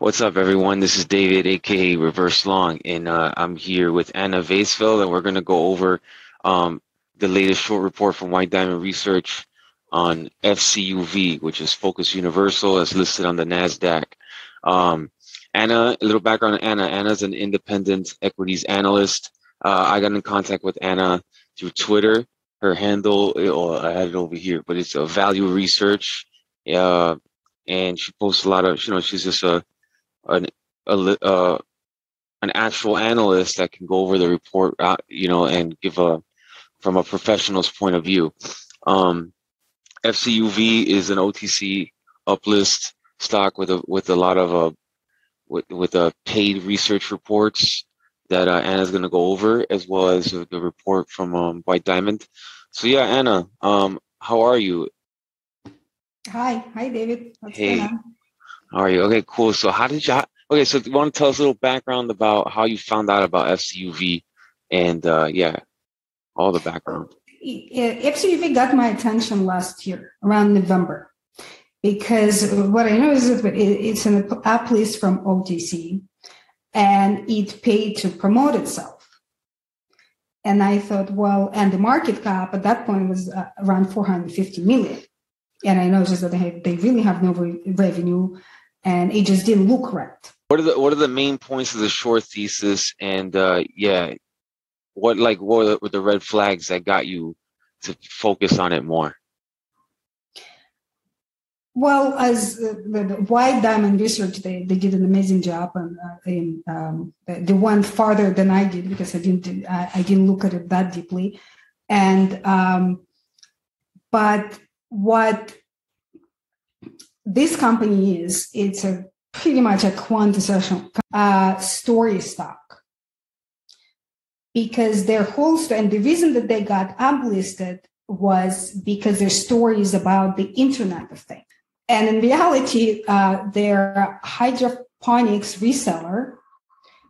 What's up, everyone? This is David, aka Reverse Long, and uh, I'm here with Anna Vaysfeld, and we're going to go over um, the latest short report from White Diamond Research on FCUV, which is Focus Universal, as listed on the NASDAQ. Um, Anna, a little background on Anna. Anna's an independent equities analyst. Uh, I got in contact with Anna through Twitter. Her handle, oh, I had it over here, but it's a value research. Uh, and she posts a lot of, you know, she's just a, an, a, uh, an actual analyst that can go over the report, uh, you know, and give a, from a professional's point of view. Um, FCUV is an OTC uplist stock with a with a lot of uh, with with uh, paid research reports that uh, Anna's going to go over, as well as the report from um, White Diamond. So yeah, Anna, um, how are you? Hi, hi, David. What's hey, are you? Okay, cool. So how did you? Okay, so you want to tell us a little background about how you found out about FCUV, and uh, yeah, all the background. FCUV got my attention last year around November because what I know is that it's an uplist from OTC and it paid to promote itself. And I thought, well, and the market cap at that point was uh, around 450 million. And I noticed that they, they really have no re- revenue and it just didn't look right. What are the what are the main points of the short thesis? And uh, yeah, what like what were the red flags that got you to focus on it more? Well, as the White Diamond Research, they, they did an amazing job, and uh, in, um, they went farther than I did because I didn't I, I didn't look at it that deeply, and um, but what this company is, it's a pretty much a quintessential uh, story stock because their whole story, and the reason that they got uplisted was because their story is about the Internet of Things. And in reality, uh, they're hydroponics reseller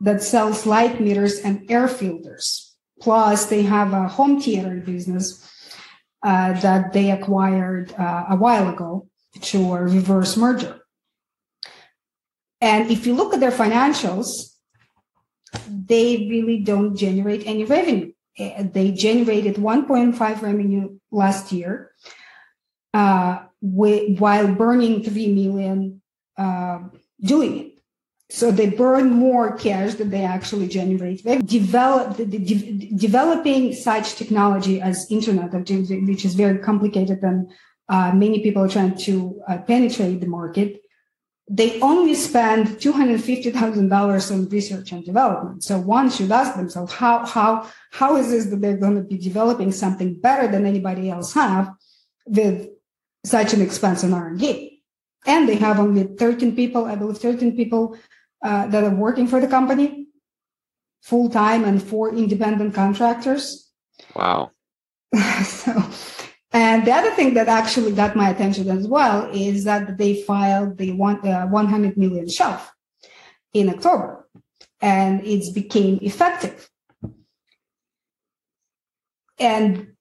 that sells light meters and air filters. Plus, they have a home theater business uh, that they acquired uh, a while ago through a reverse merger. And if you look at their financials, they really don't generate any revenue. Uh, they generated 1.5 revenue last year. Uh, while burning 3 million uh, doing it. So they burn more cash than they actually generate. Develop de- developing such technology as internet, which is very complicated and uh, many people are trying to uh, penetrate the market. They only spend two hundred fifty thousand dollars on research and development. So one should ask themselves how how how is this that they're going to be developing something better than anybody else have with such an expense on R&D. And they have only 13 people, I believe 13 people uh, that are working for the company full time and four independent contractors. Wow. so, and the other thing that actually got my attention as well is that they filed the one, uh, 100 million shelf in October and it became effective. And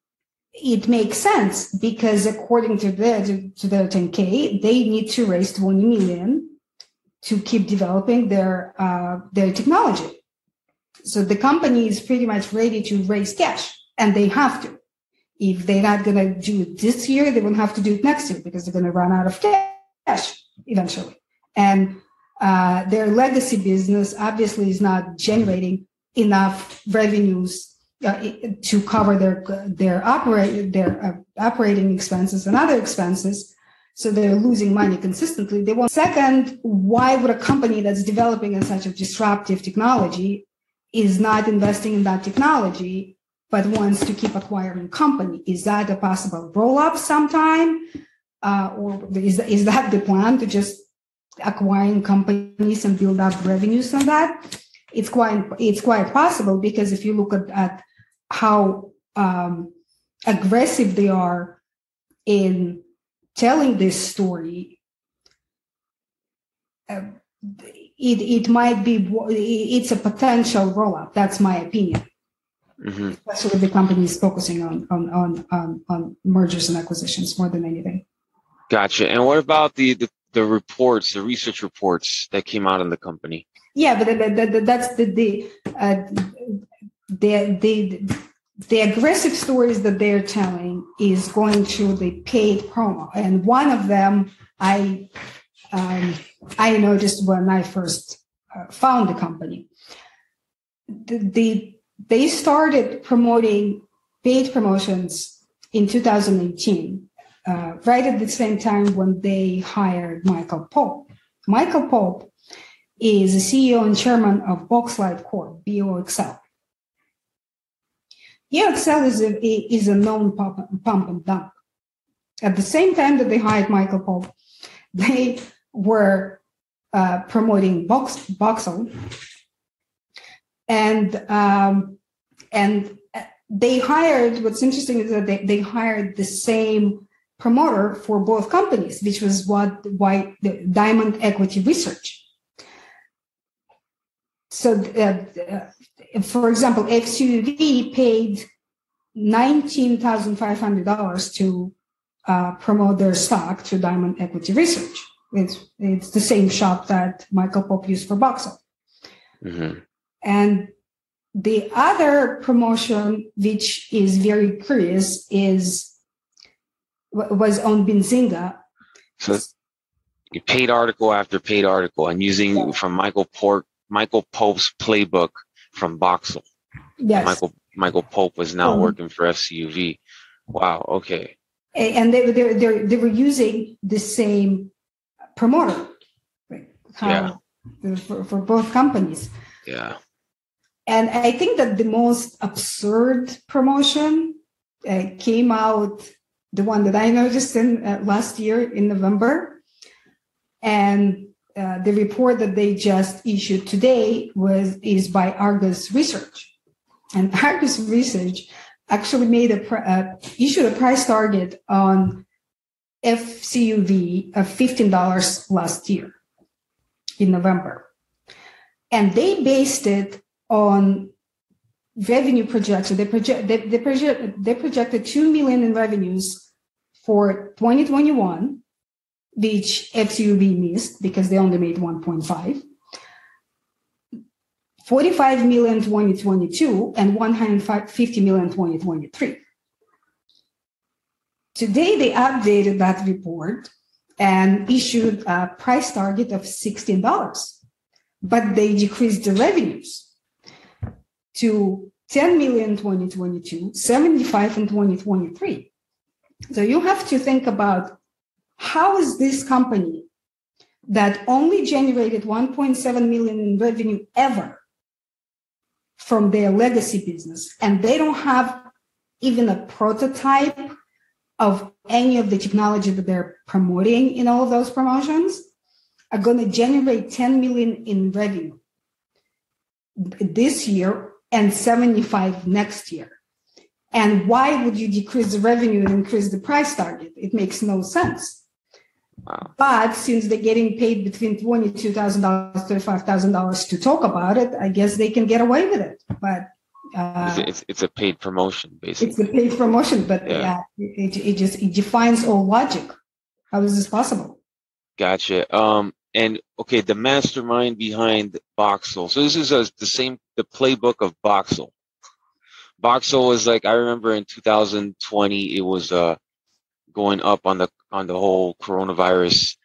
it makes sense because according to the to, to the 10K, they need to raise 20 million to keep developing their uh, their technology. So the company is pretty much ready to raise cash, and they have to. If they're not going to do it this year, they will have to do it next year because they're going to run out of cash eventually. And uh, their legacy business obviously is not generating enough revenues uh, to cover their their operate their uh, operating expenses and other expenses. So they're losing money consistently. They want second why would a company that's developing in such a disruptive technology is not investing in that technology but wants to keep acquiring company is that a possible roll up sometime uh, or is, is that the plan to just acquiring companies and build up revenues on that it's quite it's quite possible because if you look at, at how um, aggressive they are in telling this story, uh, it, it might be it's a potential roll up. That's my opinion. Mm-hmm. Especially the company is focusing on, on on on on mergers and acquisitions more than anything. Gotcha. And what about the the, the reports, the research reports that came out on the company. Yeah, but the, the, the, that's the the, uh, the the the aggressive stories that they're telling is going through the paid promo, and one of them I um, I noticed when I first uh, found the company. The, the they started promoting paid promotions in 2018, uh, right at the same time when they hired Michael Pope. Michael Pope is the CEO and chairman of Boxlight Corp, BOXL. BOXL is a, is a known pump, pump and dump. At the same time that they hired Michael Pope, they were uh, promoting Box, Boxel, and um, and they hired. What's interesting is that they, they hired the same promoter for both companies, which was what why the Diamond Equity Research. So, uh, for example, FCUV paid nineteen thousand five hundred dollars to uh, promote their stock to Diamond Equity Research. It's it's the same shop that Michael Pope used for Boxel. Mm-hmm. And the other promotion, which is very curious, is was on Benzinga. So paid article after paid article, and using yeah. from Michael Port Michael Pope's playbook from Boxel. Yes. Michael Michael Pope was now um, working for FCUV. Wow. Okay. And they, they, they, they were using the same promoter right? yeah. for, for both companies. Yeah. And I think that the most absurd promotion uh, came out, the one that I noticed in uh, last year in November. And uh, the report that they just issued today was is by Argus Research. And Argus Research actually made a uh, issued a price target on FCUV of $15 last year in November. And they based it on revenue projection. They project they, they project they projected 2 million in revenues for 2021, which FCUV missed because they only made 1.5. 45 million 2022 and 150 million 2023. Today, they updated that report and issued a price target of $16, but they decreased the revenues to 10 million in 2022, 75 in 2023. So you have to think about how is this company that only generated 1.7 million in revenue ever from their legacy business, and they don't have even a prototype of any of the technology that they're promoting in all of those promotions are going to generate 10 million in revenue this year and 75 next year. And why would you decrease the revenue and increase the price target? It makes no sense. Wow. But since they're getting paid between $22,000, $35,000 to talk about it, I guess they can get away with it. But uh, it's, it's a paid promotion, basically. It's a paid promotion, but yeah, yeah it, it just it defines all logic. How is this possible? Gotcha. Um, and okay, the mastermind behind Boxel. So this is a, the same the playbook of Boxel. Boxel was like I remember in 2020 it was uh going up on the on the whole coronavirus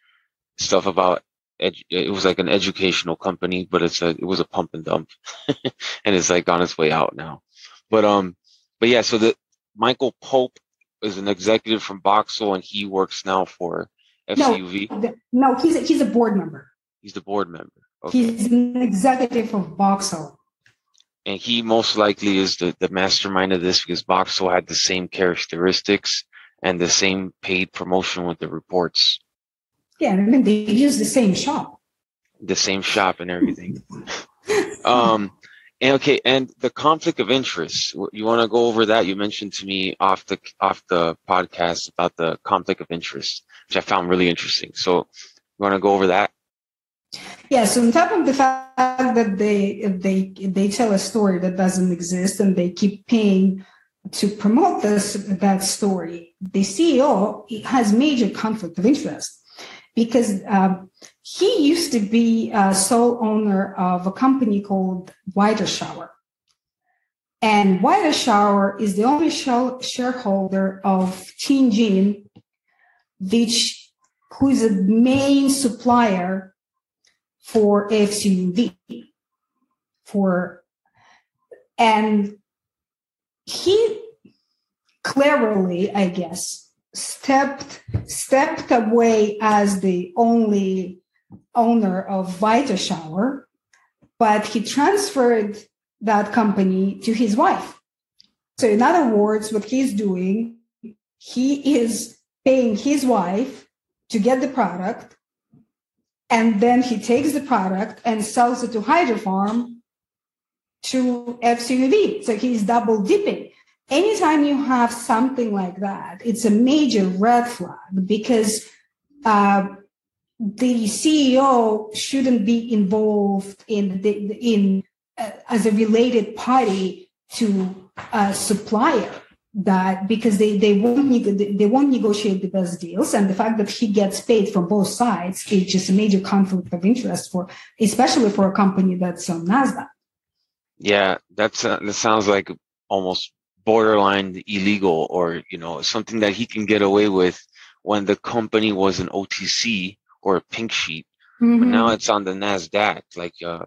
stuff about edu- it was like an educational company, but it's a it was a pump and dump, and it's like on its way out now. But um, but yeah, so the Michael Pope is an executive from Boxel, and he works now for FCUV. No, no he's a, he's a board member. He's the board member. Okay. He's an executive of Boxel. And he most likely is the, the mastermind of this because Boxel had the same characteristics and the same paid promotion with the reports. Yeah, I mean they use the same shop. The same shop and everything. um, and okay, and the conflict of interest. You want to go over that? You mentioned to me off the off the podcast about the conflict of interest, which I found really interesting. So, you want to go over that? Yes, on top of the fact that they they they tell a story that doesn't exist and they keep paying to promote this that story, the CEO has major conflict of interest because um, he used to be a sole owner of a company called Vita Shower. And Vita Shower is the only shareholder of Tianjin, which who is a main supplier for FCUV. For and he cleverly, I guess, stepped stepped away as the only owner of Vita Shower, but he transferred that company to his wife. So, in other words, what he's doing, he is paying his wife to get the product, and then he takes the product and sells it to Hydrofarm to FCUV. So he's double dipping. Anytime you have something like that, it's a major red flag because uh, the CEO shouldn't be involved in the, in uh, as a related party to a supplier that because they they won't they won't negotiate the best deals. And the fact that he gets paid from both sides is just a major conflict of interest for especially for a company that's on nasdaq. Yeah that's uh, that sounds like almost borderline illegal or you know something that he can get away with when the company was an otc or a pink sheet mm-hmm. but now it's on the nasdaq like uh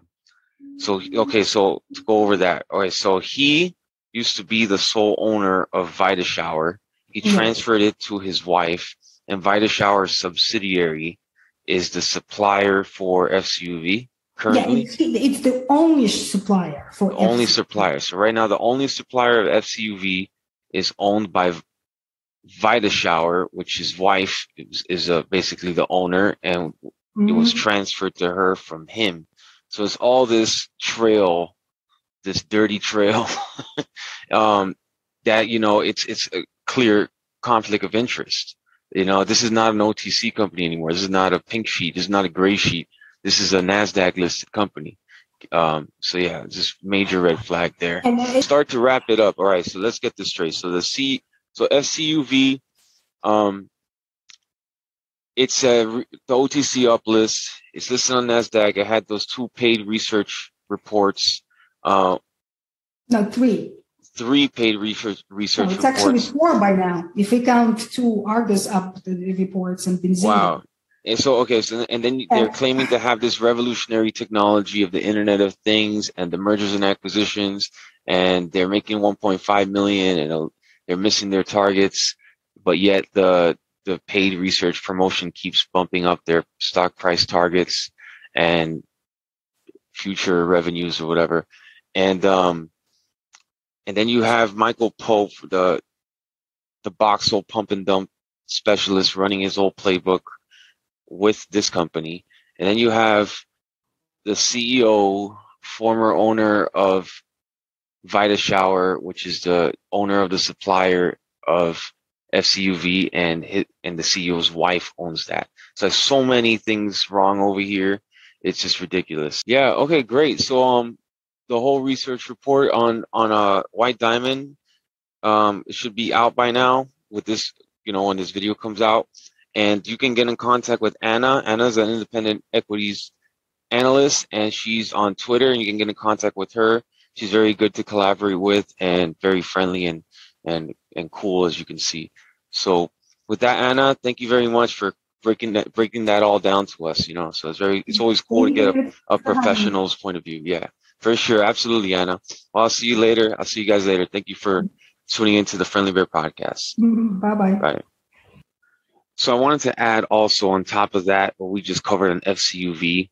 so okay, so to go over that. All right, so he used to be the sole owner of Vita Shower. He transferred it to his wife, and Vita Shower's subsidiary is the supplier for FCUV currently. Yeah, it's, it's the only supplier for the only supplier. So right now, the only supplier of FCUV is owned by Vita Shower, which his wife is, is uh, basically the owner, and mm-hmm. it was mm-hmm. transferred to her from him. So it's all this trail, this dirty trail, um, that you know it's it's a clear conflict of interest. You know, this is not an OTC company anymore. This is not a pink sheet. This is not a gray sheet. This is a Nasdaq listed company. Um, so yeah, just major red flag there. Start to wrap it up. All right, so let's get this straight. So the C, so FCUV, um, it's a the OTC uplist. It's listed on Nasdaq. I had those two paid research reports. Uh, no, three. Three paid research research. No, it's reports. actually four by now. If we count two Argus up the reports and Benzinga. Wow. And so okay, so and then they're claiming to have this revolutionary technology of the Internet of Things and the mergers and acquisitions, and they're making 1.5 million, and they're missing their targets, but yet the the paid research promotion keeps bumping up their stock price targets and future revenues or whatever. And um, and then you have Michael Pope, the the Boxel pump and dump specialist running his old playbook with this company. And then you have the CEO, former owner of Vita Shower, which is the owner of the supplier of FCUV and his, and the CEO's wife owns that. So so many things wrong over here. It's just ridiculous. Yeah. Okay. Great. So um, the whole research report on on a uh, White Diamond, um, should be out by now. With this, you know, when this video comes out, and you can get in contact with Anna. Anna's an independent equities analyst, and she's on Twitter, and you can get in contact with her. She's very good to collaborate with and very friendly and and and cool as you can see. So with that, Anna, thank you very much for breaking that breaking that all down to us. You know, so it's very it's always cool to get a, a professional's point of view. Yeah, for sure, absolutely, Anna. Well, I'll see you later. I'll see you guys later. Thank you for tuning into the Friendly Bear podcast. Bye bye. So I wanted to add also on top of that, what we just covered on FCUV,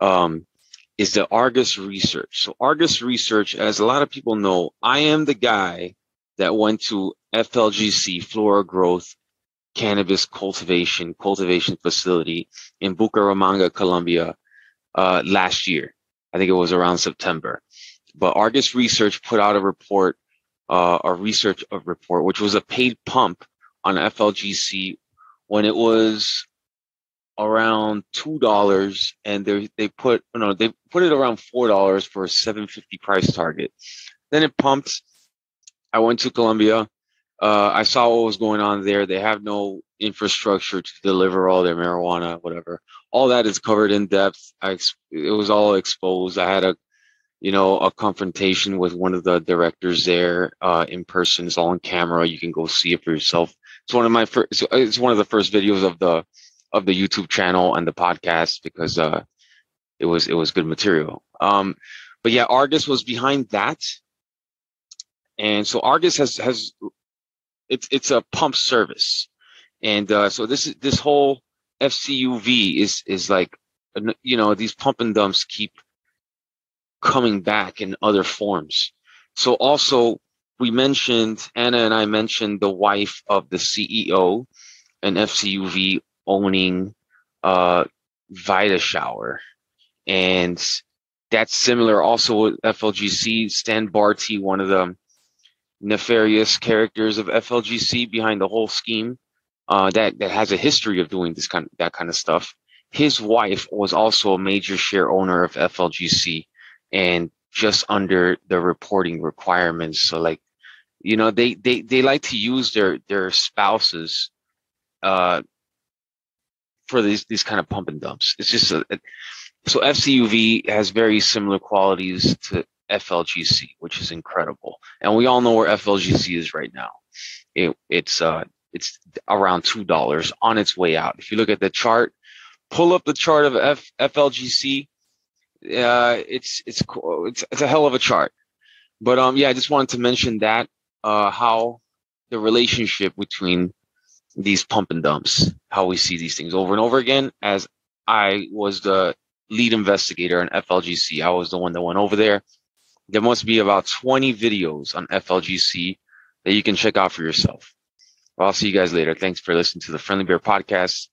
um, is the Argus research. So Argus research, as a lot of people know, I am the guy that went to FLGC, Flora Growth Cannabis Cultivation Cultivation Facility in Bucaramanga, Colombia, uh, last year. I think it was around September. But Argus Research put out a report, uh, a research of report, which was a paid pump on FLGC when it was around two dollars, and they they put no they put it around four dollars for a seven fifty price target. Then it pumped I went to Colombia uh, I saw what was going on there. They have no infrastructure to deliver all their marijuana, whatever. All that is covered in depth. I, it was all exposed. I had a, you know, a confrontation with one of the directors there uh, in person. It's all on camera. You can go see it for yourself. It's one of my first. It's one of the first videos of the of the YouTube channel and the podcast because uh, it was it was good material. Um, but yeah, Argus was behind that, and so Argus has has it's it's a pump service, and uh, so this is this whole FCUV is is like you know these pump and dumps keep coming back in other forms. So also we mentioned Anna and I mentioned the wife of the CEO and FCUV owning uh, Vita Shower, and that's similar also with FLGC. Stan Bharti, one of the nefarious characters of FLGC behind the whole scheme uh, that that has a history of doing this kind of, that kind of stuff. His wife was also a major share owner of FLGC, and just under the reporting requirements. So like, you know, they they they like to use their their spouses uh, for these these kind of pump and dumps. It's just a, so FCUV has very similar qualities to FLGC, which is incredible. And we all know where FLGC is right now. It, it's uh, it's around two dollars on its way out. If you look at the chart, pull up the chart of F, FLGC. Uh, it's it's it's it's a hell of a chart. But um, yeah, I just wanted to mention that uh, how the relationship between these pump and dumps, how we see these things over and over again. As I was the lead investigator in FLGC, I was the one that went over there there must be about 20 videos on FLGC that you can check out for yourself. Well, I'll see you guys later. Thanks for listening to the Friendly Bear podcast.